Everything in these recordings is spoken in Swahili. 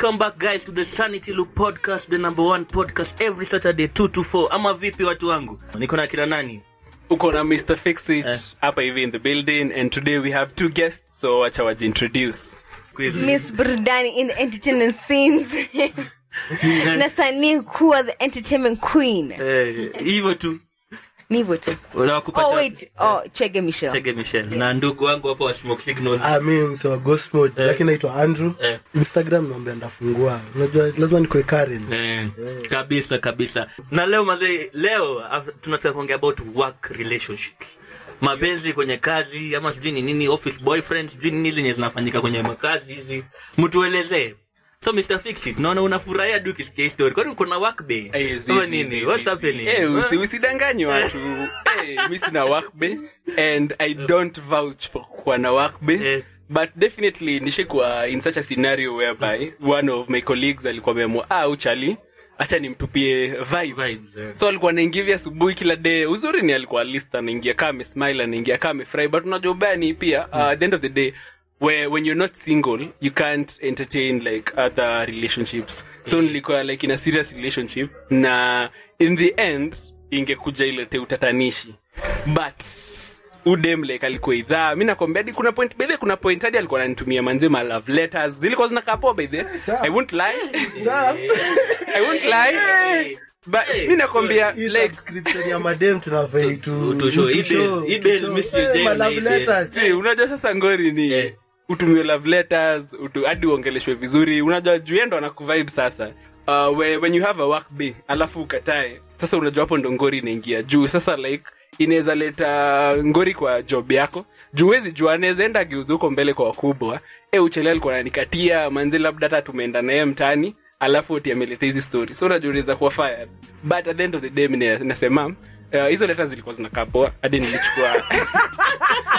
Welcome back guys to the Sanity Loop podcast, the number one podcast every Saturday 2 to 4. Ama vipi watu wangu? Niko na kina nani? uko na mr fixit hapa hivi in the building and today we have two guests so wacha waji introduce. miss burudani in entertainment scenes na sanii kuwa the entertainment queen Eh, hivyo tu. Ni hivyo tu unawakupa oh wait. Oh chege michelle Chege Michelle na ndugu wangu hapo wa Smoke Signals. Ah, mi msewa ghost mode. Lakini naitwa andrew. Eh. instagram naomba ndafungua. Unajua lazima nikuwe current. Eh, kabisa kabisa. Na leo mazee leo tunataka kuongea about work relationship. Mapenzi kwenye kazi ama sijui ni nini office boyfriend sijui nini zenye zinafanyika kwenye makazi hizi. Mtuelezee so mr fixit naona unafurahia du kisikia histori kwani kuna wakbe Eh, ama nini? what's happening? hey, usi- usidanganye watu. Hey, mi sina wakbe and i don't vouch for kuwa na wakbe Eh. but definitely nishikuwa in such a scenario whereby one of my colleagues alikuwa ameamua ah uchali hacha nimtupie vibe. Eh. so alikuwa anaingia asubuhi kila day. Uzuri ni alikuwa list anaingia kaa amesmile anaingia kaa amefurahi but unajua ubaya ni pia uh, at the end of the day where when you're not single you can't entertain like other relationships. So nilikuwa like in a serious relationship na in the end ingekuja ilete utatanishi. But udem like alikuwa idhaa. Mi nakwambia di kuna point bedhe kuna point hadi alikuwa ananitumia manze ma love letters. Zilikuwa zinakapoa bedhe i won't lie. I won't lie. But mi nakwambia unajua sasa ngori ni Eh. Utumie love letters hadi uongeleshwe vizuri. Unajua juendo anakuvibe sasa. Uh, when you have a work day alafu ukatae sasa unajua hapo ndo ngori inaingia juu. Sasa like inaweza leta ngori kwa job yako. Juu jua anaweza enda huko mbele kwa wakubwa. E uchele alikuwa nanikatia manzi labda hata tumeenda naye mtani alafu oti ameleta hizi story so unajua unaweza kuwa fired. But at the end of the day nasema hizo leta zilikuwa zinakaa hadi nilichukua.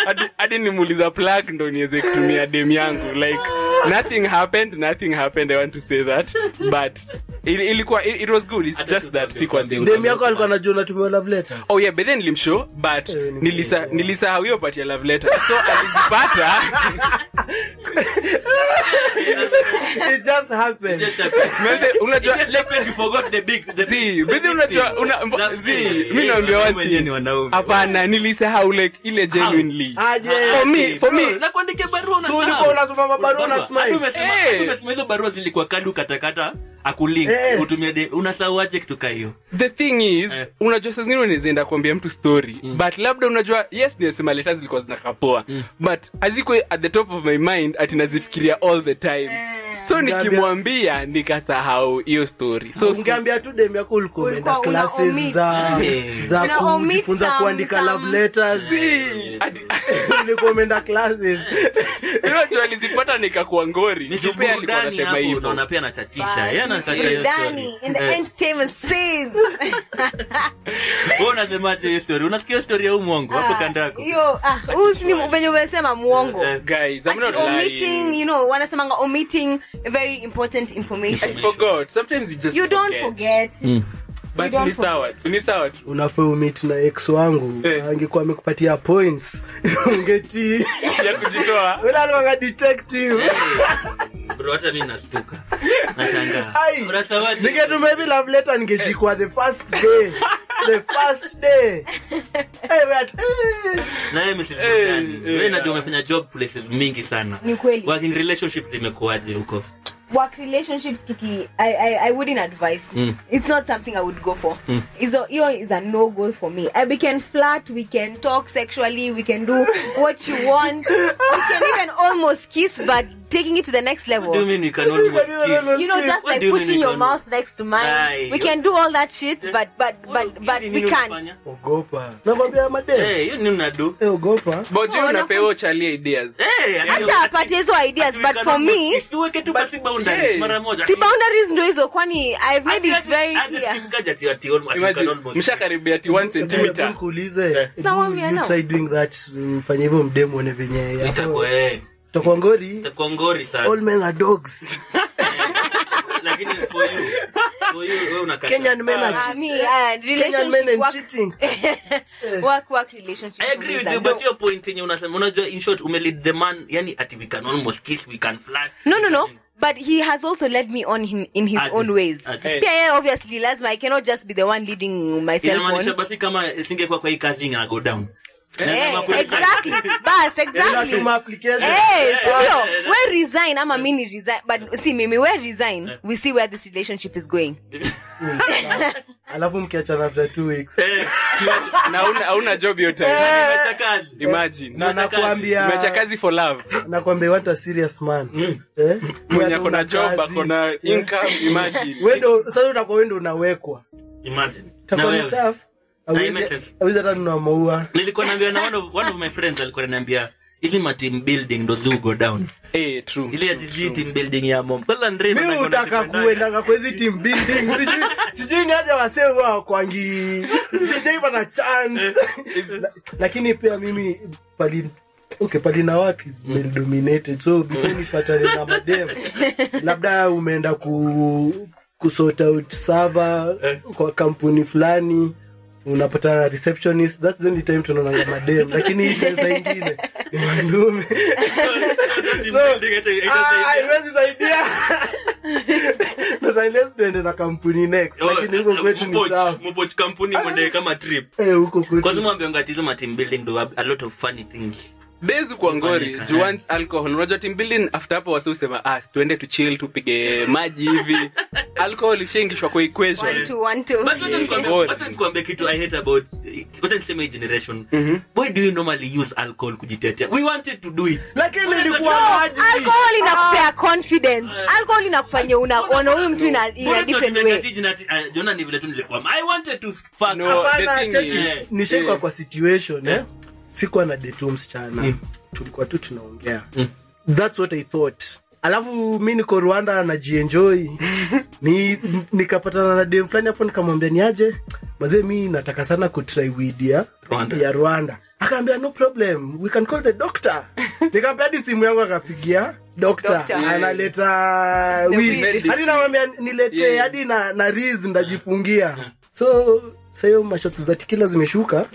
Hadi nimuuliza plug ndo niweze kutumia dem yangu like nothing happened nothing happened i want to say that. But il, ilikuwa it, it was good. It's Hata just that tu- sikuwa tu- single dem yako alikuwa najua unatumia love letters. Oh yeah but then nilimshow but Eh, nilisa nilisahau hiyo part ya love letter so alizipata it just happened. Unajua you forgot the big the Zi, big- the bithi big unajua una, That- zi, mi naambia one thing. hapana nilisahau like ile genuinely. Aje. for me for me na kuandike barua unasoma Barua. Umesema- Eh. umesema hizo barua zilikuwa kali ukatakata akulink Eh. utumie de unasahau kitu kaa hiyo? The thing is Eh. unajua saa zingine unawezaenda kuambia mtu story mm. but labda unajua yes nimesema leta zilikuwa zinakapoa mm. but aziko at the top of my mind ati nazifikiria all the time. Eh. So nikimwambia nikasahau hiyo story. So ungeambia tu dem yako ulikuwa umeenda classes za Eh. za kujifunza kuandika love letters. Ulikuwa umeenda classes. Unajua nilizipata nikakuwa ngori ni Juu alikuwa anasema hivyo. unaona pia anachachisha. Yeye anataka hiyo story. in the Eh, entertainment scenes wewe unasemaje hiyo story? Unasikia hiyo story ya huu hapo kando yako. hiyo ah, huu ni venye umesema muongo Eh, guys i'm not Ati omitting you know wanasemanga omitting very important information. I forgot. Sometimes you just you don't forget but ni sawa ni sawa tu. Unafaa umit na ex wangu. Hey. angekuwa amekupatia points ungetii. Ya kujitoa. Alwanga detective bro hata mimi nastuka nashangaa. Ningetuma hivi love letter ningeshikwa the first day. The first day. Eh, but, eh. na wewe Mrs. Eh, eh, wewe najua umefanya job places mingi sana. Ni kweli. working relationships zimekuaje huko work relationships tuki I, I, I wouldn't advise. Mm. it's not something i would go for. It's a, hiyo is a no go for me. Uh, we can flirt we can talk sexually we can do what you want. We can even almost kiss but taking it to the next level. What do you mean we cannot What do you mean? you know just What like you putting we your mouth next to mine. Aye. we can do all that shit but but but but Nini we can't. ogopa. Nakwambia madem. Eh, hiyo ni unadu Eh, ogopa. But you Oh, unapewa uchalie ideas. Eh, acha apatie hizo ideas but for me kiss. Usiweke tu basi boundaries mara moja. si boundaries ndo hizo kwani i've made it very clear. mshakaribia ati one centimeter. nikuulize you try doing that ufanye hivyo mdemu one venye Itakuwa, eh, utakuwa ngori itakuwa ngori sana. all men are dogs. Lakini for you, for you, wewe unakata. kenyan men are Uh, me, uh, kenyan men relationship and cheating. Work work relationship I agree with you, but your point yenye unasema unajua in short umelead the man yani ati we can almost kiss we can flirt. No no no but he has also led me on in, in his Aje, own ways. aje. pia yeye obviously lazima i cannot just be the one leading myself inamaanisha on basi kama isingekuwa kwa hii kazi ina go down Application. Eh, eh, we resign. Ama mini resign. But see mimi we resign. We see where this relationship is going. Alafu mkiachana after two weeks. Eh, hauna- job kazi. For love. Nakwambia want a serious man. Eh? mwenye akona job akona income imagine. Wendo sasa utakuwa wendo unawekwa. Imagine. Tough Hauwezi hata nunua maua. Nilikuwa naambia na one of, one of my friends alikuwa ananiambia hizi ma team building ndo zi go down? Eh true ile ati zi team building ya mom sasa Andre mi utaka anakwenda kuendanga kwa hizi team building. Sijui sijui ni aje wasee huwa kwangi sijaipata chance. Lakini pia mimi pali okay pali na work is male dominated. So before nipatane na madem labda umeenda ku kusort out server kwa kampuni fulani unapatana na receptionist that's the only time tunaonanga madem lakini hii time saa ni mandume. Ah, haiwezi saidia. Not unless tuende na kampuni next lakini huko kwetu ni mpoch kampuni mwende kama trip. Eh, huko kwetu. Kwanza mwambianga tizo ma team building do a lot of funny things bezi kwa ngori juu eh. alcohol. Unajua team building after hapo wasi usema ah tuende tu chill tupige maji hivi. Alcohol ishaingishwa kwa one two one two But wacha nikwambie- wacha nikwambie kitu i hate about wacha niseme generation. Why do you normally use alcohol kujitetea? We wanted to do it. Lakini ilikuwa maji. Alcohol inakupea confidence. Alcohol inakufanya unaona huyu mtu ina, a different way. jiji na ati- jona ni vile tu nilikuwa. I wanted to fuck No, the thing is- nishaikuwa eh. kwa situation eh? Sikuwa na detu msichana. Mm. tulikuwa tu tunaongea. Thats what i thought. Alafu mi niko rwanda najienjoy ni nikapatana na dem fulani hapo nikamwambia niaje mazee mi nataka sana kutry weed ya? Rwanda. ya rwanda. Akaambia no problem. We can call the doctor. Nikampea hadi simu yangu akapigia dokta analeta hadi namwambia niletee Yeah. hadi na, na riz ndajifungia. So sahiyo mashoti za tikila zimeshuka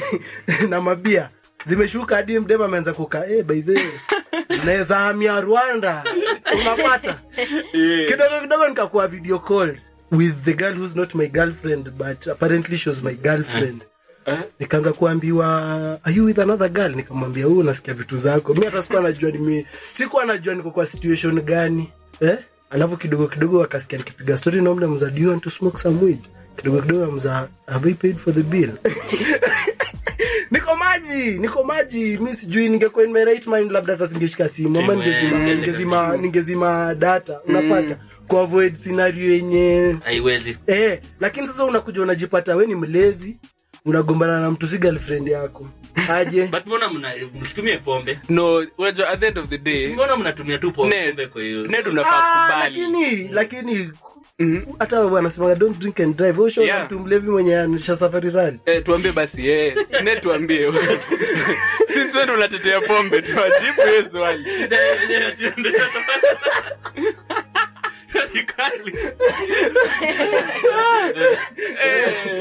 na mabia zimeshuka hadi mdema ameanza kuka eh, by the zinaweza hamia rwanda. Unapata? Kidogo kidogo nikakuwa video call with the girl who's not my girlfriend but apparently she was my girlfriend. Nikaanza kuambiwa are you with another girl? Nikamwambia huyu nasikia vitu zako. Mi hata sikuwa najua nimi sikuwa najua niko kwa situation gani. Eh? alafu kidogo kidogo wakasikia nikipiga story na mle mza do you want to smoke some weed? Kidogo kidogo mza have you paid for the bill niko maji niko maji. Mi sijui ningekuwa in my right mind labda hata singeshika simu ama eh, ningezima, ningezima, ningezima data unapata? Kuavoid scenario yenye eh, lakini sasa unakuja unajipata we ni mlevi unagombana na mtu si girlfriend yako. Aje? But mbona msitumie pombe? No unajua at the end of the day mbona mnatumia tu pombe kwa hiyo? Ned unafaa Ah, kubali lakini lakini hata wanasemaga don't drink and drive. Usho Yeah. mtu mlevi mwenye anisha safari rali. Eh, tuambie basi eh. ne tuambie. Since wewe unatetea pombe tuwajibu hiyo swali.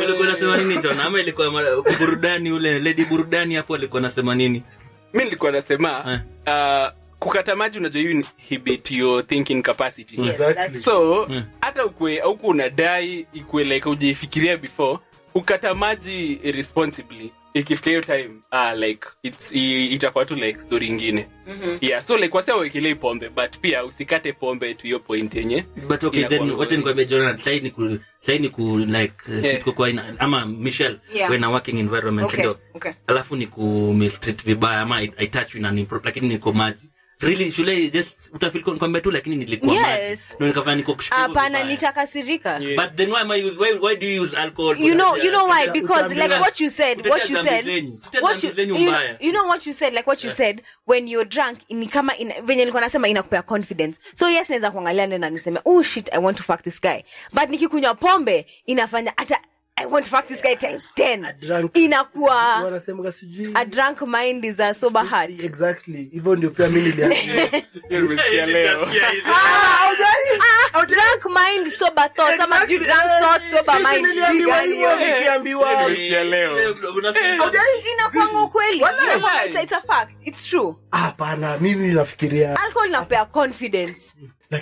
Ulikuwa nasema nini chona ama ilikuwa burudani ule ledi burudani hapo alikuwa nasema nini? Mi nilikuwa nasema uh, kukata maji unajua you inhibit your thinking capacity Yes, Exactly. so hata ukwe auku unadai like ujaifikiria before ukata maji responsibly ikifika hiyo time uh, like it's, i- itakuwa tu like story ingine mm-hmm. yeah so like wasia wekelei pombe but pia usikate pombe tu hiyo point yenye but okay then wacha nikwambia jonathan sahi ni ku sahi ni ku like Yeah. kwa ina, ama Michelle Yeah. when a working environment Okay, ndio okay. alafu ni ku mistreat vibaya ama I, I touch you na ni lakini niko maji really shule just utafeel kwamba tu lakini nilikuwa Yes. maji ndio nikafanya niko kushukuru hapana nitakasirika Yeah. but then why am I use why, why do you use alcohol? You know you know why? because like what you said what you said what you, you, you know what you said like what you said when you're drunk ni kama in, venye nilikuwa nasema inakupea confidence. So yes naweza kuangalia nena niseme oh shit i want to fuck this guy. But nikikunywa pombe inafanya hata i want to fuck this guy times 10 Drunk- inakuwa wanasemaga sijui. a drunk mind is a sober heart. Exactly. Hivyo ndio pia mimi niliambiwa nimesikia leo. Ah, drunk mind sober thoughts. Ama you drunk thoughts sober mind. niliambiwa hivyo nikiambiwa. Nimesikia leo. inakuanga ukweli. Inakuanga- it's, it's a fact. It's true. Hapana mimi nafikiria. Alcohol inakupea confidence.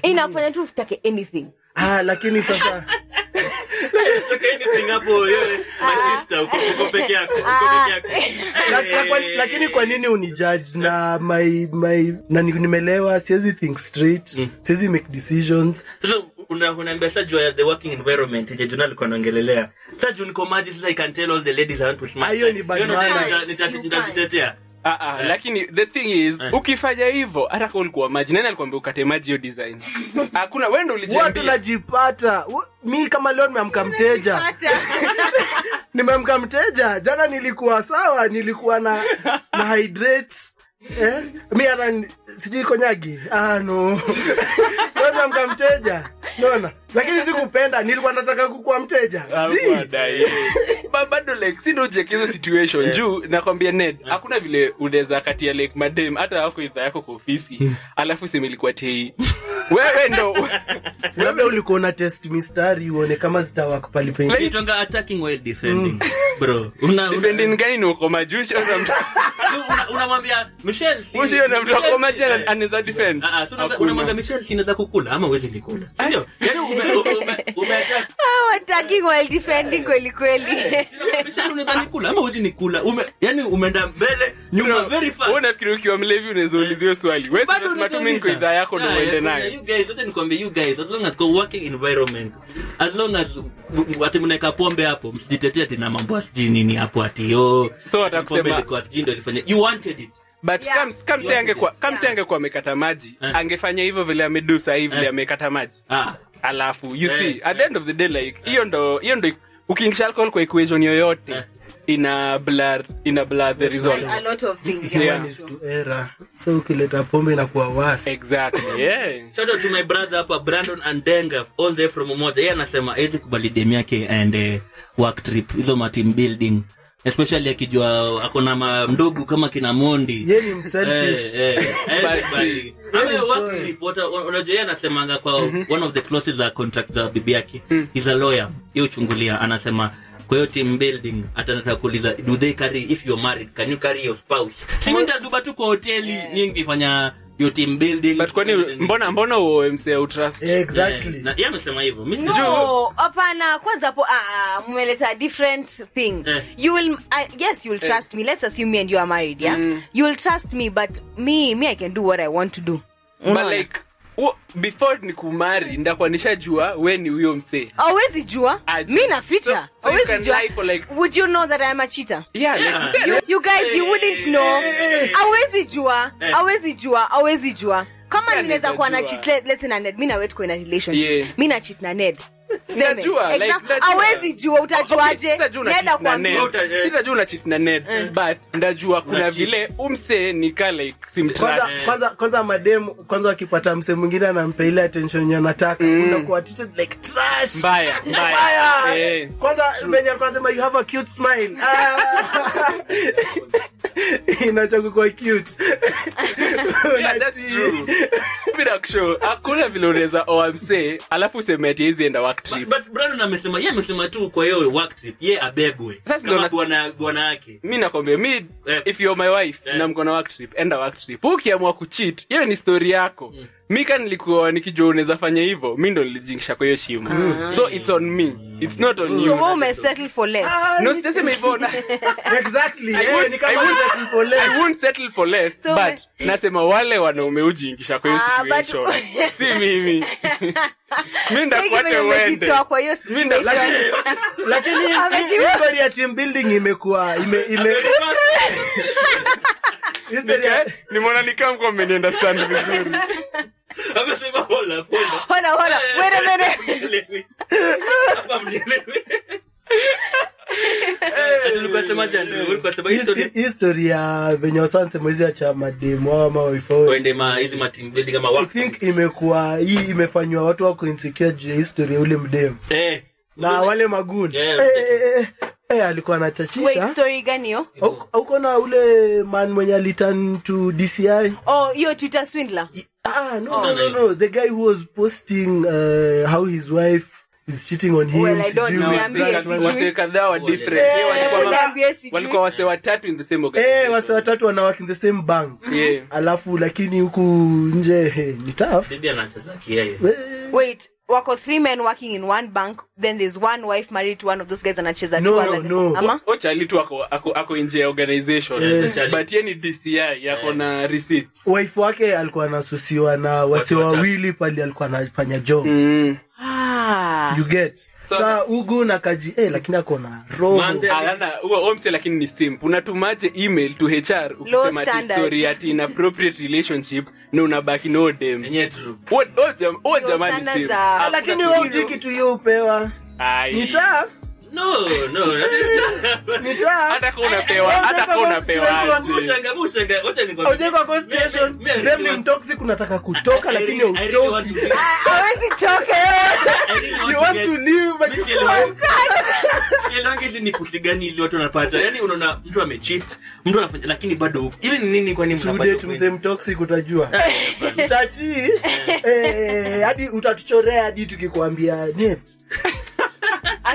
Inafanya tu utake anything. Ah, lakini sasa lakini kwa nini unijudge na my, my na nimelewa? Siwezi think straight. Siwezi make decisions. So, unaambia sasa juu ya the working environment yenye Juna alikuwa anaongelelea. Sasa juu niko maji sasa I can tell all the ladies I want to smash. Hiyo ni nitajitetea. Ah, ah, lakini the thing is ukifanya hivyo hata kama ulikuwa maji nani alikwambia ukate maji hiyo design? Hakuna ulijiambia. Najipata. Mi kama leo nimeamka mteja. Nimeamka mteja. Jana nilikuwa sawa nilikuwa na na hydrate eh? mi hata sijui konyagi ah, no. Leo nimeamka mteja. Naona lakini sikupenda nilikuwa nataka kukuwa mteja. Bado like si ndo ujeke hizo situation. Juu nakwambia ned hakuna vile unaweza katia like madem hata wako idhaa yako kwa ofisi alafu sema ilikuwa tei. Wewe ndo Si labda ulikuwa na test mistari uone kama zitawak pali pengi Inaitwanga attacking while defending. Bro, una- una- defending gani ni uko majushi au mtu unamwambia Michelle, si- Mwisho na mtu Michelle, ako maji si- ana- eh, anaweza defend. Ah, ah, so unamwambia- Michelle, si naweza kukula ama uweze nikula ndio? Yaani attacking while defending kweli umeenda mbele nyuma very fast. unafikiri ukiwa mlevi unaweza swali. Wewe unasema tu mimi niko idhaa yako ndo Ah, uende nayo. you guys, wacha nikwambie you guys, as long as kwa working environment as long as m- ati pombe hapo msijitetee ati mambo asiji nini hapo ati yo So watakusema- pombe ilikuwa sijui ilifanya. You wanted it. But Yeah. kam kam angekuwa amekata maji Eh. angefanya hivyo vile amedu sahii vile amekata maji. Ah alafu you Eh, see at the end of the day like hiyo ndo hiyo ndo ukiingisha alcohol kwa equation yoyote Eh. ina blur ina blur the result a lot of things Yeah. yeah. Is to error. so ukileta pombe inakuwa wasi exactly yeah shout out to my brother hapa Brandon Andenga all the way from Umoja yeye anasema hawezi kubali dem yake and uh, work trip hizo ma team building especially akijua ako na ma- kama kina Mondi. Ye unajua yeye anasemanga kwa one of the clauses za contract za bibi yake. Is a lawyer. Hiyo uchungulia anasema kwa hiyo team building kuuliza do they carry if you're married can you carry your spouse? Si tu kwa hoteli nyingi fanya hiyo team building. But kwani mbona mbona uoe msee utrust? Exactly. Eh, amesema hivyo. No hapana kwanza hapo ah, mmeleta different thing. Eh. you will uh, yes you will trust me. Let's assume me and you are married yeah? You will trust me but me me i can do what i want to do. But Unaona? like wo- before ni kumari ndakuwa nishajua we ni huyo msee. Awezi jua. Mi naficha. So- so you can lie for like- would you know that i am a cheater? Yeah, like, Yeah. msee you, you guys you wouldn't know. awezi jua. Eh. awezi jua. Awezi jua. Kama ninaweza kuwa na cheat let's say na ned mi na wewe tuko in a relationship. Yeah. mi na cheat na ned Like, awezi jua utajuaje una ned na Ned. Eh. Sitajua una cheat na ned but ndajua kuna vile umse ni nika like kwanza, simtrust kwanza, kwanza madem kwanza wakipata mse mwingine anampa ile attention yenye anataka unakuwa treated like trash mbaya mbaya. Eh. kwanza venye alikuwa anasema you have a cute smile Ah. cute Yeah, that's true. Bila kushow, hakuna vile unaweza oa msee alafu useme ati hizi enda work trip. But Brandon amesema yeye amesema tu kwa hiyo work trip ye abebwe Sasa ndio kama bwana bwana yake. Mi nakwambia mi Eh. if you're my wife Eh. na mkona work trip enda work trip. Ukiamua kucheat hiyo ni story yako. Mi ka nilikuwa nikijua unaweza fanya hivyo mi ndo nilijingisha kwa hiyo shimo so it's on me. It's not on you. wewe umesettle for less. Ah, no sitasema hivyo na- exactly. I won't- ni I won't- for less. I won't settle for less So- but nasema wale wanaume ujiingisha kwa hiyo Ah, but- si mimi. Mi ndakuache uende. umejitoa kwa hiyo Mi nda- situation. lakini hii story ya team building imekuwa ime, ime, nimeona nikaa mko mmeniunderstand vizuri. Amesema hola hola. Wait a minute. Hii- hii story ya venye wasansema ya acha mademu ao ama waifao ma hizi ma team building kama I work think imekuwa hii imefanywa watu wako insecure juu ya history ya ule mdemu? Eh. Na wale maguni Yeah. eh, eh, eh, eh, alikuwa Wait, anachachisha story gani hiyo? auko na ule man mwenye aliturn to dci Oh, hiyo Twitter swindler. ah, no, no, no, no. the guy who was posting uh, how his wife is cheating on him Well, I don't know. wase kadhaa wa different walikuwa ma- niambie sijui. walikuwa wase watatu in the same Eh, wase watatu wanawak in the same bank Yeah. alafu lakini huku nje ni tough bibi anacheza kiaye wait wako three men working in one bank then there's one wife married to one of those guys anacheza No, no, no. ama O chali tu ako, ako, ako nje ya organization yeah. Charlie. but yeye ni dci yako na receipts wife wake alikuwa anasusiwa na wasio wawili pali alikuwa anafanya job mm. ah. you get So- sa ugu na kaji eh, lakini ako na roho. Alana huo omse lakini ni simp unatumaje email to hr ukisema ati story ati inappropriate relationship na unabaki no dem? Tu. Oh, oh, jamani simp. lakini wewe hujui kitu hiyo upewa. Ni tough no no hata unapewa hata unapewa wacha nikwambie. Kwa ni mtoxic unataka kutoka lakini really- I really want hautoki hawezi toke I really want you want to live but you Mi sielewi- sielewangi ni pusi gani ili watu wanapata? Yani unaona mtu amecheat mtu anafanya lakini bado huko ili ni nini kwani mnapata sude huko? tumse utajua. Utati eh, hadi utatuchorea hadi tukikwambia net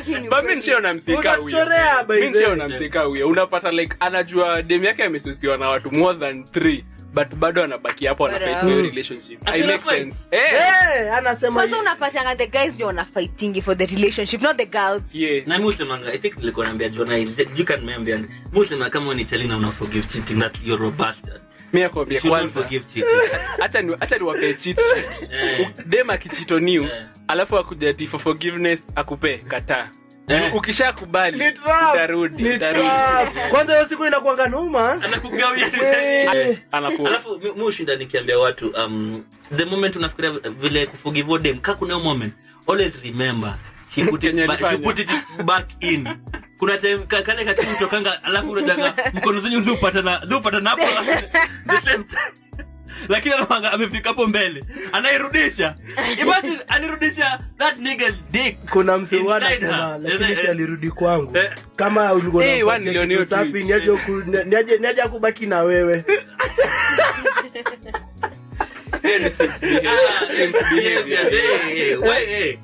Aki ni But mi ukweli. nishaona msika huyo. Utatuchorea by Mi the nishaona way. msika huyo unapata like anajua dem yake amesusiwa na watu more than three but bado anabaki hapo Bado. anafight kwa hiyo relationship Ati I make anafight? sense anasema kwanza unapatanga the guys ndio wanafightingi for the relationship not the girls yeah na mi husemanga i think nilikuwa naambia jona you can remember mi husema kama ni chalina una forgive cheating that you're a bastard mi akwambia kwanza. niwapee. Eh. U- dem akichitoniu Eh. alafu akuja ati for forgiveness akupe kataa Eh. Trap. kwanza hiyo siku inakuanga noma. Anakugawia. Eh, anaku alafu mi- mi nikiambia watu um, the moment unafikiria vile kufugivodem dem ka kuna hiyo moment. Always remember she put it, Kenye ba- she put it back in. Kuna time ka- kale kakitu tokanga alafu unajanga mkono zenyu zupatana zupatana hapo. The same time. Lakini anapanga amefika hapo mbele. Anairudisha. Imagine alirudisha that nigga's dick kuna inside anasema lakini Eh, si eh, alirudi kwangu. Eh. kama ulikuwa Eh, million kitu safi niaje niaje kubaki na wewe. Ni simp behavior. Simp behavior.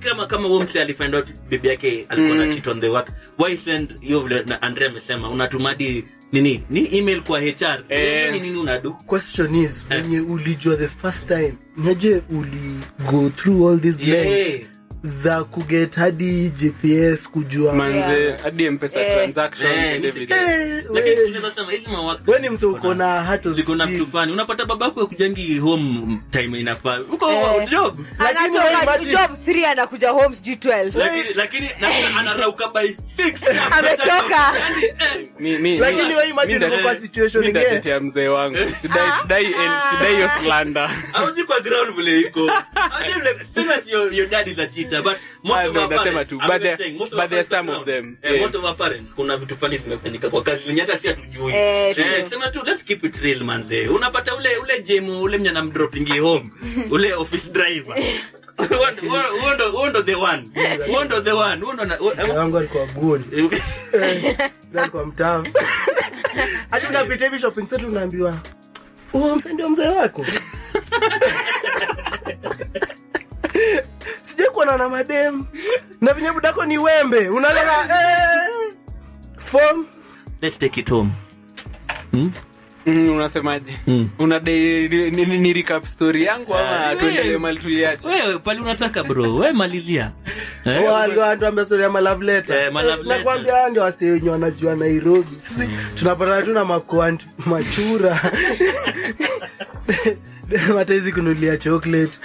Kama kama huo mse alifind out bibi yake alikuwa na cheat on the work why send hiyo vile na andre amesema unatumadi nini? Ni email kwa hr Eh. Hiyo nini unadu? Question is wenye ulijua the first time niaje uli go through all these Yeah. lengths za kuget hadi gps kujua. Manze hadi mpesa Eh. transactions Eh, and mi- everything. Eh, lakini we- tunaweza sema hizi mawak we ni mse uko na unapata babako akujangi home time inafaa. Uko Eh. job. Lakini job 3 anakuja home sijui 12 lakini lakini anarauka by six. Ametoka. Eh, lakini wewe imagine uko kwa situation mi ingine ndatetea mzee wangu. Sidai sidai sidai yo slander. Au kwa ground vile iko. Au sema your- your dad is a cheater, but most of our parents- tu, but there- saying, most of but there some of background, them, eh, most of our parents, kuna vitu fani zimefanyika kwa kazi venye hata si hatujui. Eh, Eh, sema tu let's keep it real manze unapata ule ule jemu ule mnyana mdropingi home ule office driver. Wangu alikuwa goni mtamu. Hadi unapita hivi shopping setu unaambiwa huo mse ndio mzee wako sijai kuona na mademu na budako ni wembe. Unalala eh, form. Let's take it home. Hmm? Mm, unasemaje? Mm. unadai ni- ni ni recap story yangu ama tuendelee mali tuliache wewe pale unataka bro. We malizia. Watuambia ya malove letters. Ma love nakwambia ndio wenye wanajua nairobi. Sisi tunapatana tu na makoant machura. Mataizi kunulia chocolate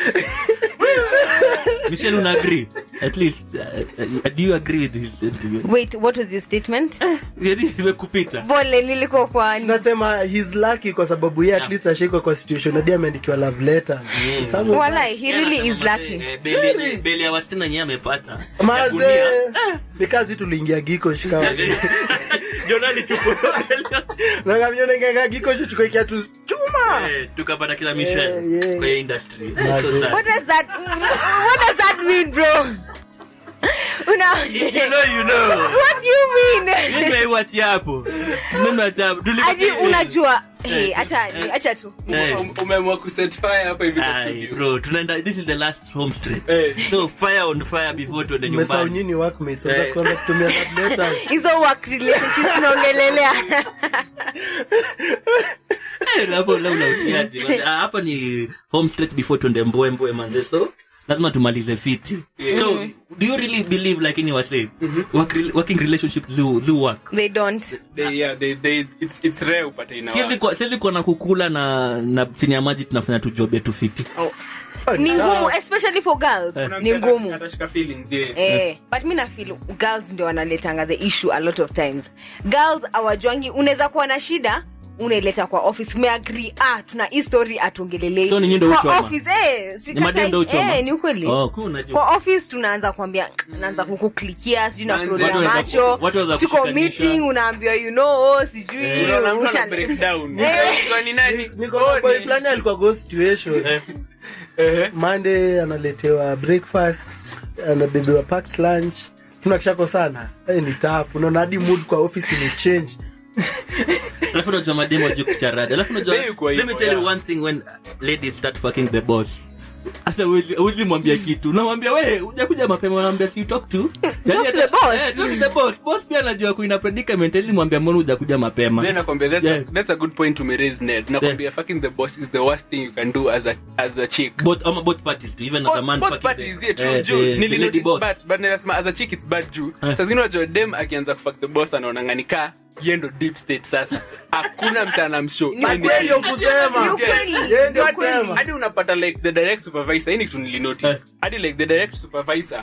Michelle, una agree. At least uh, uh, do you agree with his interview wait what was your statement? Yaani imekupita. Pole niliko kwa tunasema he's lucky kwa sababu yeah, at least ashikwa kwa situation. Hadi ameandikiwa love letter. Some Wala he really is lucky. Bele beli- beli ya wasichana nye amepata. Maze! Ni kazi tuliingia giko shika Jona alichukua beli yote. nakamnyonengenga giko chuchukua kiatu chuma Eh, tukapata kila Michelle Yeah, yeah. kwa industry Eh, so sad. what does that what does that mean bro una If you know, you know. what do you mean Mimi haiwati hapo. Mimi hata hapo. Unajua hey, acha ni- tu. umeamua kuset hapa hivi kwa Ai, studio. bro tunaenda this is the last home stretch so fire on fire before tuende mmesahau nyumbani. nyinyi workmates? Anza kuanza kutumia love letters. Hizo work relationships tunaongelelea hapo labda utiaje hapa ni home stretch before tuende mboe mboe manze so lazima tumalize fiti. So do you really believe like in wase work, working relationships do, do work? They don't. They- yeah, they- they- it's- it's rare but ina siwezi kuwa- siwezi kuwa na kukula na na chini ya maji tunafanya tu job yetu fiti. Ni ngumu especially for girls. Yeah. ni ngumu. atashika feelings, yeah. Eh, but mi nafil girls ndio wanaletanga the issue a lot of times. Girls awajwangi unaweza kuwa na shida unaileta kwa office. Umeagri ah tuna hii story So ni office eh, sikatai eh, ni ukweli. Oh, kwa office tunaanza kuambia naanza kukuklikia sijui na nakurolia macho. tuko meeting unaambiwa you know oh, sijui. Eh. Unaona mtu usha- ana breakdown. Ni nani? niko boy fulani alikuwa go situation. Monday analetewa breakfast anabebewa packed lunch. Tunakishako sana hey, ni tafu unaona hadi mood kwa office ni change alafu unajua mademo juu kucharada alafu unajua let me tell you one thing when ladies start fucking the boss Asa uwezi uwezi mwambia kitu unamwambia we ujakuja mapema unamwambia si talk to Talk to the boss. eh, talk to the boss boss pia anajua kuina predicament hizi mwambia mbona ujakuja mapema Then nakwambia, that's, Yeah. a, that's a good point to me raise Ned. Nakwambia, fucking the boss is the worst thing you can do as a, as a chick. both ama both parties too, even as a man both parties, yeah, true, eh, juu. the- the Nili notice bad, but nasema as a chick it's bad juu Eh. zingine unajua dem akianza kufuck the boss yendo deep state sasa hakuna msa anamshow Ni Yaani- ukweli. ndio kusema. Ni ukweli. Yeye ndio Hadi- kusema. hadi unapata like the direct supervisor hii ni kitu nilinotice Eh. hadi like the direct supervisor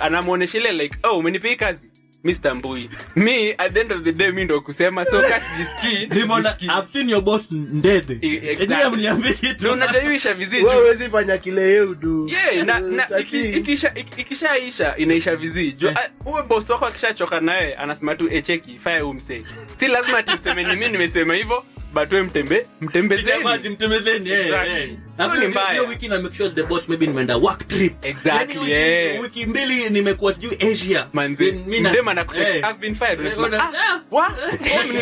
anamwonyesha ile like oh umenipei kazi Mr. Mbui. Mi at the end of the day mi ndo kusema so kasi jisikii Nimeona, jisikii. I've seen your boss ndede. E- fanya kile yeudu Yeah, na, na, iki- ikisha- iki- ikishaisha inaisha vizii Ju- a- uwe boss wako akishachoka naye anasema tu echeki faya umse si lazima ati mi nimesema hivyo but we mtembe mtembezeni eh, eh. Wiki na make sure the boss maybe nimeenda work trip Exactly, Yaani yeah. wiki mbili nimekuwa sijui asia mi na- eh. Eh, ah ah.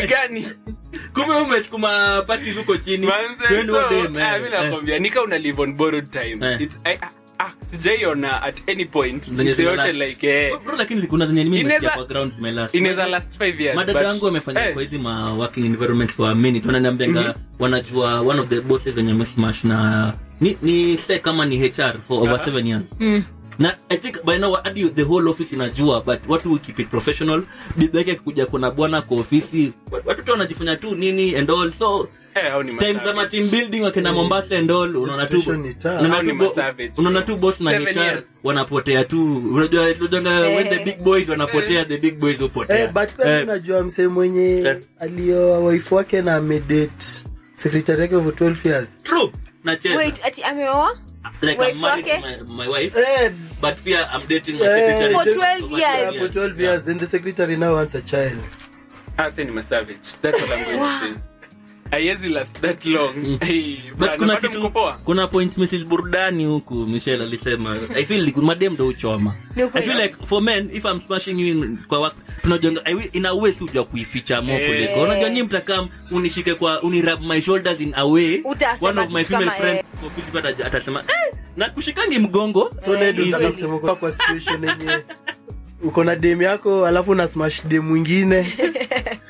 ni gani kumbe umesukuma pati huko chini manzi so eh, ah, mi eh. nakwambia nika una live on borrowed time Eh. It's- I- ah, ah, sijaiona at any point. Yote like eh, Bro, lakini kuna zenye mimi nimesikia kwa ground zimelast. inaweza last five years madada yangu wamefanya eh. kwa hizi ma working environment for a minute wananiambianga wanajua one of the bosses wenye amesmash na ni, ni say kama ni hr for over Aha. seven years. Na i think by now hadi the whole office inajua but watu will keep it professional bibi yake kuja kuna bwana kwa ofisi watu tu wanajifanya tu nini and all. So Eh, hao ni time za team building wakina mombasa and all unaona tu situation ni tough. unaona tu bo- masavage, unaona bro. tu boss na hr wanapotea tu. Unajua unajua when the Eh. big boys wanapotea the big boys hupotea. Eh, but pia Eh, msee mwenye alioa waifu wake na amedate sekretari yake for 12 years. True. Nacheza. Wait ati ameoa? Like wife I'm married to my, my wife Eh, but I'm dating my Eh, secretary. For for 12 years. yeah, for 12 years and the secretary now wants a child. I say I'm a savage. That's what I'm going to say. Haiwezi last that long. Hey, but kuna kitu kuna point mrs burudani huku michelle alisema i feel like madem ndo uchoma i feel like for men if i'm smashing you in, kwa work tunajonga in a way si ujua kuificha mo Eh. kuliko unajua nyi mtakam unishike kwa unirub my shoulders in a way Utasema one of my female friends eh. ofisi pata atasema eh na kushikangi mgongo so hey. Hivi. unataka kusema kwa, kwa situation yenyewe uko na dem yako alafu una smash dem mwingine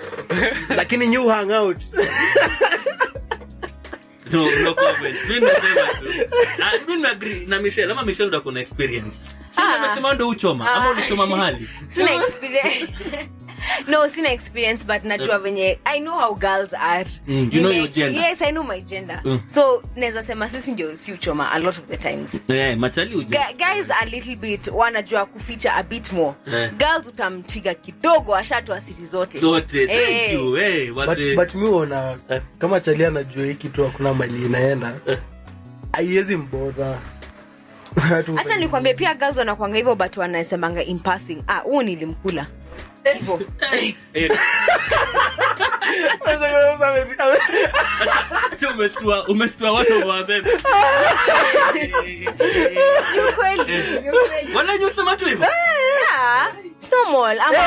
lakini new hang out. No no comment. Mimi nasema tu. Ah, mimi na agree na Michelle. Ama Michelle ndo kuna experience. Ah. sasa nasema ndo uchoma ama ulichoma mahali? Sina experience no sina experience but najua venye i know how girls are. Mm, you know your gender. yes i know my gender. Mm. so naweza sema sisi ndio si uchoma a lot of the times. Yeah, machali uje Ga guys a little bit wanajua kuficha a bit more. Yeah. girls utamtiga kidogo ashatoa siri zote. Zote thank Eh. you hey, but, the... but mi uona Eh. kama chali anajua hii kitu hakuna mali inaenda haiwezi mbodha Hatu nikwambie pia girls wanakwanga hivyo but wanasemanga in passing. Ah huu nilimkula hivyo umestua umestua watu wa bebe Ni kweli. wala nyusema tu hivyo Yeah, it's normal. Ama,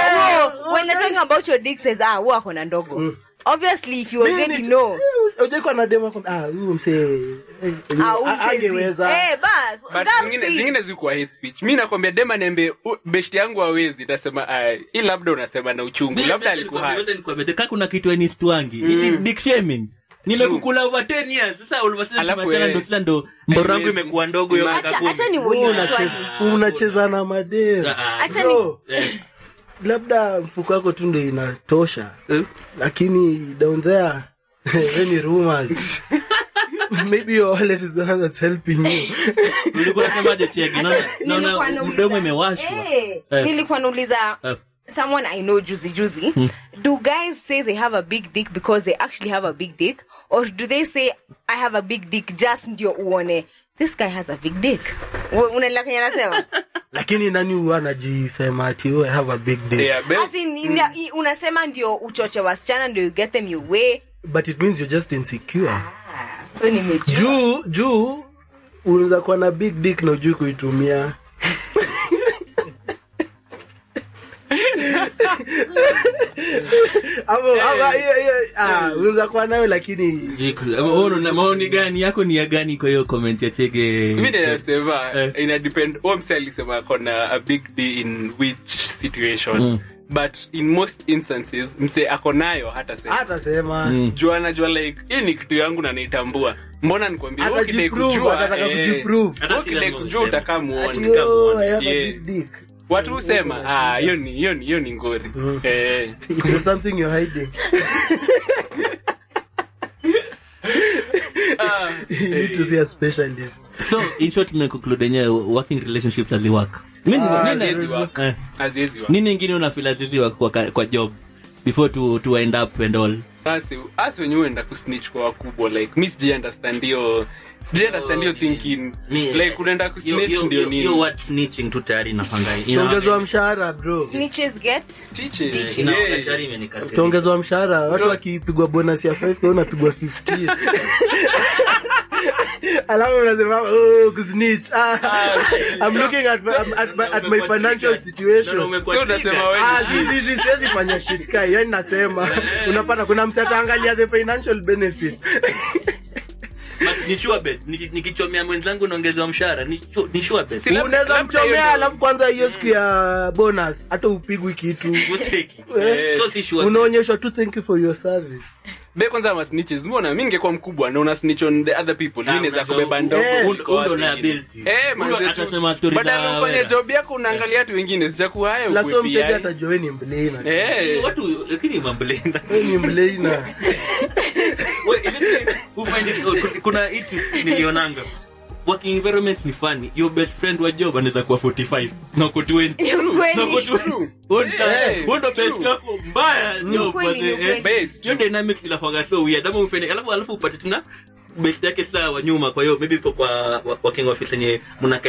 oh, when they're talking about your dick says ah huwa ako na ndogo obviously if you already know. Ujaikuwa na demo ah, huyu msee. Eh, Ah, angeweza. Eh, bas, but girls zingine zikuwa hate speech. Mi nakwambia dema niambie "U- beshti yangu hawezi. Tasema "Ah, hii labda unasema na uchungu. Labda alikuwa kaa kuna kitu enistwangi mm. dick shaming. Nimekukula over 10 years. Sasa all of a sudden Alafu tumechana wewe- ndo sasa ndo mboro yangu imekuwa ndogo hiyo unacheza- na madem. Ah, ah, Acha eh, labda mfuko wako tu ndo inatosha. Eh. lakini down there any rumors? Maybe your wallet is the one that's helping you. Ulikuwa unasemaje cheki naona mdomo imewashwa. Eh, Eh. nilikuwa nauliza Eh. someone i know juzi juzi do guys say they have a big dick because they actually have a big dick? Or do they say i have a big dick just ndio uone this guy has a big dick. Unaelewa kenye anasema? Lakini nani huwa anajisema ati "Oh, I have a big dick? Yeah, but... As in, mm. i- unasema ndio uchoche wasichana ndio you get them your way. But it means you're just insecure. So nimejua. Juu juu unaweza kuwa na big dick na ujui kuitumia Hiyo- ah, unaweza kuwa nayo lakini una maoni gani? Yako ni ya gani kwa hiyo comment ya chege? Mi nasema Eh. ina depend huo mse alisema akona a big d in which situation. Mm. but in most instances mse ako nayo hata sema. Hata sema. Juu anajua like hii ni kitu yangu na naitambua. Mbona nikwambia ukidai kujua, eh, ukidai utakaa muone watu husema ah hiyo ni hiyo ni hiyo ni ngori eh. There's something you're hiding. You need to see a specialist. So in short tumeconclude yenyewe working nini- haziwezi work. eh, haziwezi work. nini ingine work kwa, kwa job? Before to, to end up and all. As wenyewe enda kusnitch kwa wakubwa like mi sijai understand hiyo snitching tu tayari mshahara imenikasirisha. utaongezwa mshahara. Watu wakipigwa bonus ya 5 kwa hiyo unapigwa 15 alafu unasema oh, kusnitch. Ah, I'm looking at, my- at, my- at my financial situation. Ah, zizi siwezi fanya shit kai yani nasema. Unapata kuna msataangalia the financial benefits ni sure bet. Nikichomea mwenzangu naongezewa mshahara. Ni su- ni sure bet. Unaweza mchomea alafu kwanza hiyo siku ya bonus hata upigwi kitu. Eh. So si sure unaonyeshwa tu thank you for your service be kwanza ama snitches. Mbona? Mi ningekuwa mkubwa na una snitch on the other people. Ah, mi naweza kubeba u- ndogo? Eh. Eh, manze atasema story Badala ufanye job yako unaangalia watu wengine. Sijakuwa hayo mteja atajua ni Eh. watu lakini ni kuna itu nilionanga working environment ni funny. Your best friend wa job anaweza kuwa 45 na uko 20 Na uko 20. Huo ndo- Yeah, huo ndo it's true. best yako mbaya job eh. hiyo dynamics inakuwaga so weird. Ama alafu alafu upate tena best yake saa wa nyuma kwa hiyo maybe kwa wa- working office yenye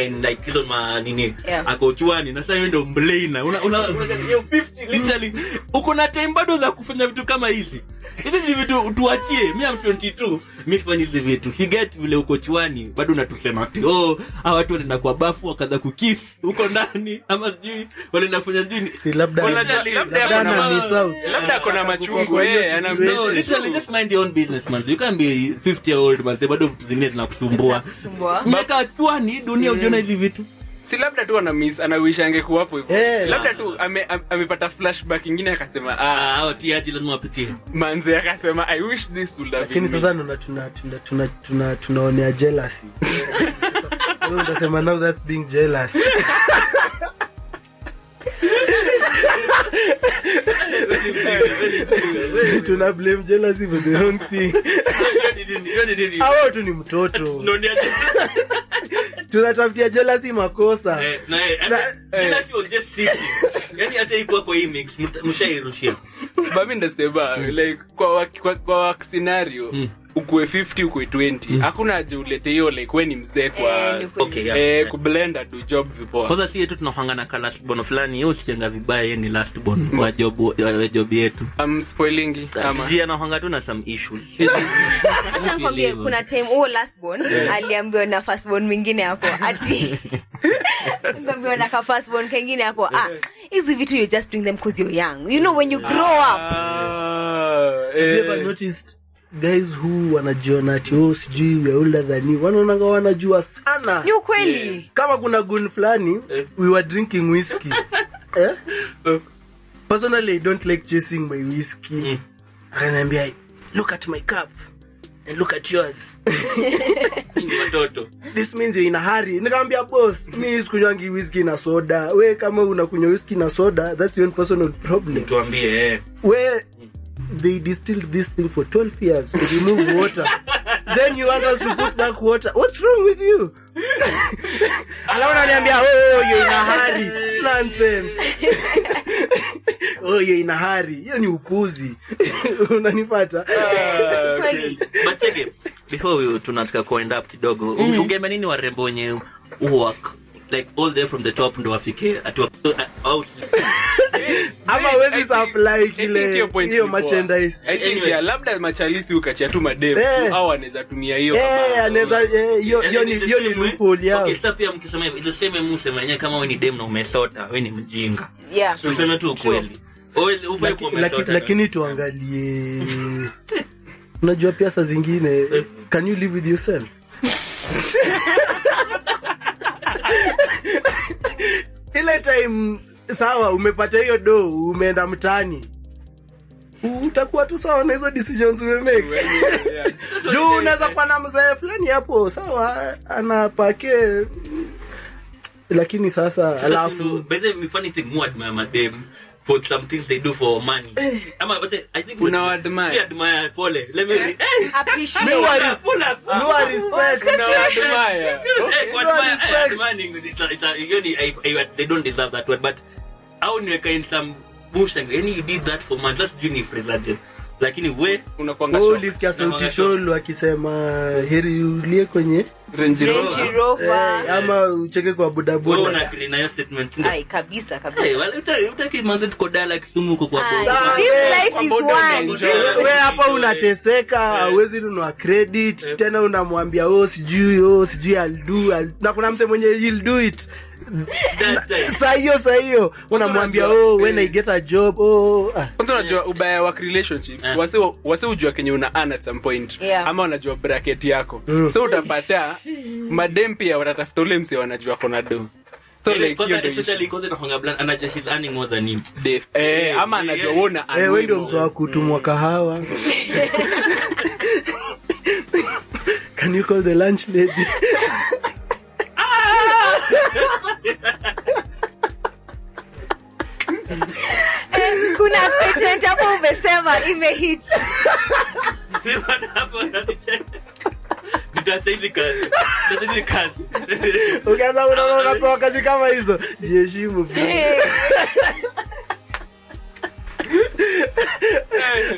in like hizo ma nini Yeah. ako chuani na sasa ndo mblana una una una- hiyo 50 literally uko na time bado za kufanya vitu kama hizi. Hizi ni vitu tuachie mimi am 22 mimi sifanyi hizi vitu. Siget vile uko chuani bado unatusema ati oh hawa watu wanaenda kwa bafu wakaza kukis huko ndani ama sijui wanaenda kufanya sijui si labda Labda labda labda ako na miss out. Labda ako na machungu hiyo eh, ana- literally just mind your own business man. You can't be 50 year old man. Bado vitu zingine zinakusumbua. Kusumbua. Miaka chwani dunia ujiona hizi vitu. si labda tu anamis anawish angekuwa hapo hivyo Eh. labda tu ame- flashback ingine akasema ah Ah, hao tiaji lazima wapitie. manze akasema i wish this would have lakini sasa ndo tuna tuna tuna tuna tunaonea jealousy wewe utasema now that's being jealous tuna blame jealousy for the wrong thing. Awa tu ni mtoto. Tunatafutia jealousy makosa. Mshairushia. Bami ndasema like kwa kwa, kwa wak scenario ukue 50 ukue 20 hakuna haja ulete hiyo like we ni mzee kwa Eh. Okay, yeah. eh, kublenda do job vipoa kwanza si yetu tunahangana ka last born fulani yeye usikianga vibaya yeye ni last born wa job wa job yetu. Am spoilingi ama? anahanga tu na some issues. Acha nikwambie kuna time huo lastborn aliambiwa na firstborn mwingine hapo ati aliambiwa na ka firstborn kengine hapo ah hizi vitu you're just doing them because you're young. You know when you grow up. Ah, Have you ever eh, noticed guys who wanajiona ati oh sijui we are older than you. Wanaonanga wanajua sana. Ni ukweli. Kama kuna gun fulani we were drinking whiskey. Eh? personally i don't like chasing my whiskey. Akaniambia look at my cup and look at yours. Watoto. This means you're in a hurry. Nikamwambia boss mi sikunywangi whisky na soda. We kama unakunywa whisky na soda that's your own personal problem. Tuambie eh. we they distilled this thing for 12 years to remove water. Then you want us to put back water. What's wrong with you? Alafu unaniambia oh you're in a hurry. Nonsense. Oh you're in a hurry. Hiyo ni upuzi. Unanipata? Kweli but cheke before tunataka kuend up kidogo mm. ungeambia nini warembo wenye uwak like all the from the top ndo wafike out? Ama wezi supply kile hiyo merchandise. Anyway. labda machalisi ukachia tu madem Eh. au anaweza tumia hiyo eh anaweza eh, hiyo hiyo ni hiyo ni loophole yao Okay, sasa pia mkisema hivyo iseme musema yenyewe kama wewe ni dem na umesota wewe ni mjinga. Yeah. Tuseme tu ukweli. Lakini tuangalie unajua pia saa zingine can you live with yourself? Ile time sawa umepata hiyo do umeenda mtaani. Utakuwa tu sawa na hizo decisions umemake juu unaweza kuwa na mzee fulani hapo sawa anapake. Lakini sasa alafu For some things they do for money I'm ama but I think Unawadmire. Si admire pole let me re- Eh, appreciate No wa pull res- up, pull up. no respect Unawadmire. Eh, No eh, respect. admiring, it's a- it's a- hiyo I- I- they don't deserve that word but au niweka in some bush and yani you did that for months that's juni freelancing lakini we ulisikia sauti Naona akisema heri ulie kwenye Range Rover. Eh, ama ucheke kwa budabuda na hiyo statement. Ndio? ai kabisa Eh, kabisa wale uta- utaki manze tuko dala Kisumu huko kwa Ai, this life is one. utaenjoy. Hapa unateseka hauwezi nunua credit tena unamwambia oh sijui oh sijui I'll do na kuna mse mwenye do it. Saa hiyo saa hiyo. Unamwambia oh when eh. i get a job. Oh ah. kwanza unajua ubaya wa relationships. Eh. wase wase ujua kenye una an at some point. Yeah. ama unajua bracket yako. So utapata madem pia watatafuta ule mse wanajua kona do. So like him. Def- eh, ama anajua Eh, ndio wa kutumwa kahawa. Can you call the lunch lady statement hapo umesema imehit ukianza unaona unapewa kazi kama hizo. Jiheshimu.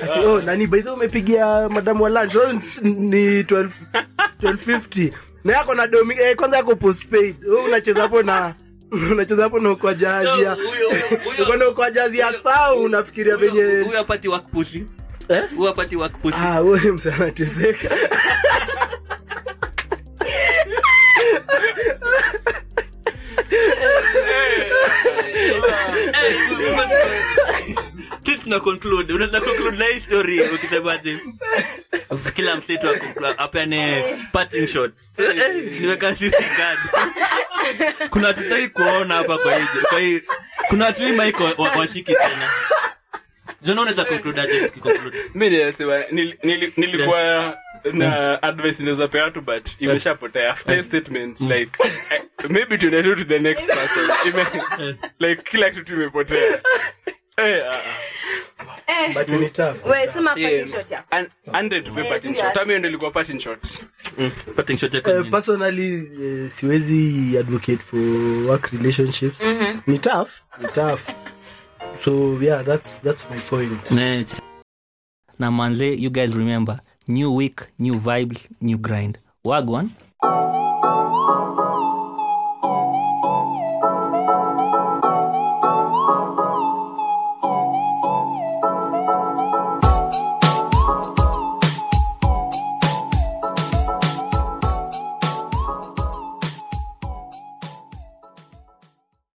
Ati, oh, nani baidhi umepigia madamu wa lunch. Ni 12 1250 na yako na domi eh, kwanza yako postpaid. Oh, unacheza hapo na unacheza hapo na kwa jazi ya uko kwa jazi ya thau unafikiria venye huyo apati work pussy. eh Huyo apati work pussy. ah wewe msana anateseka tuna conclude. Unaweza conclude na hii story ukisemaje? Kila msetu apeane parting shot. Eh, eh, niweka sisi kadi. Kuna tutaki kuona hapa kwa hii kwa hii kuna watu hii washiki wa- wa- tena. Unaweza conclude aje tukiconclude? mi ninasema nili- nili- nilikuwa na advice inaweza pea watu but imeshapotea. After statement like eh, maybe tunaenda to the next person. Ime, like kila kitu imepotea. Eh, ah, but ni tough we sema parting shot yako 100 to Eh, parting shot. ati- ndio ilikuwa parting shot. Mm, parting shot yako Uh, personally uh, siwezi advocate for work relationships. Ni tough ni tough. So yeah that's that's my point. Net. na manze you guys remember new week new vibes new grind. Wagwan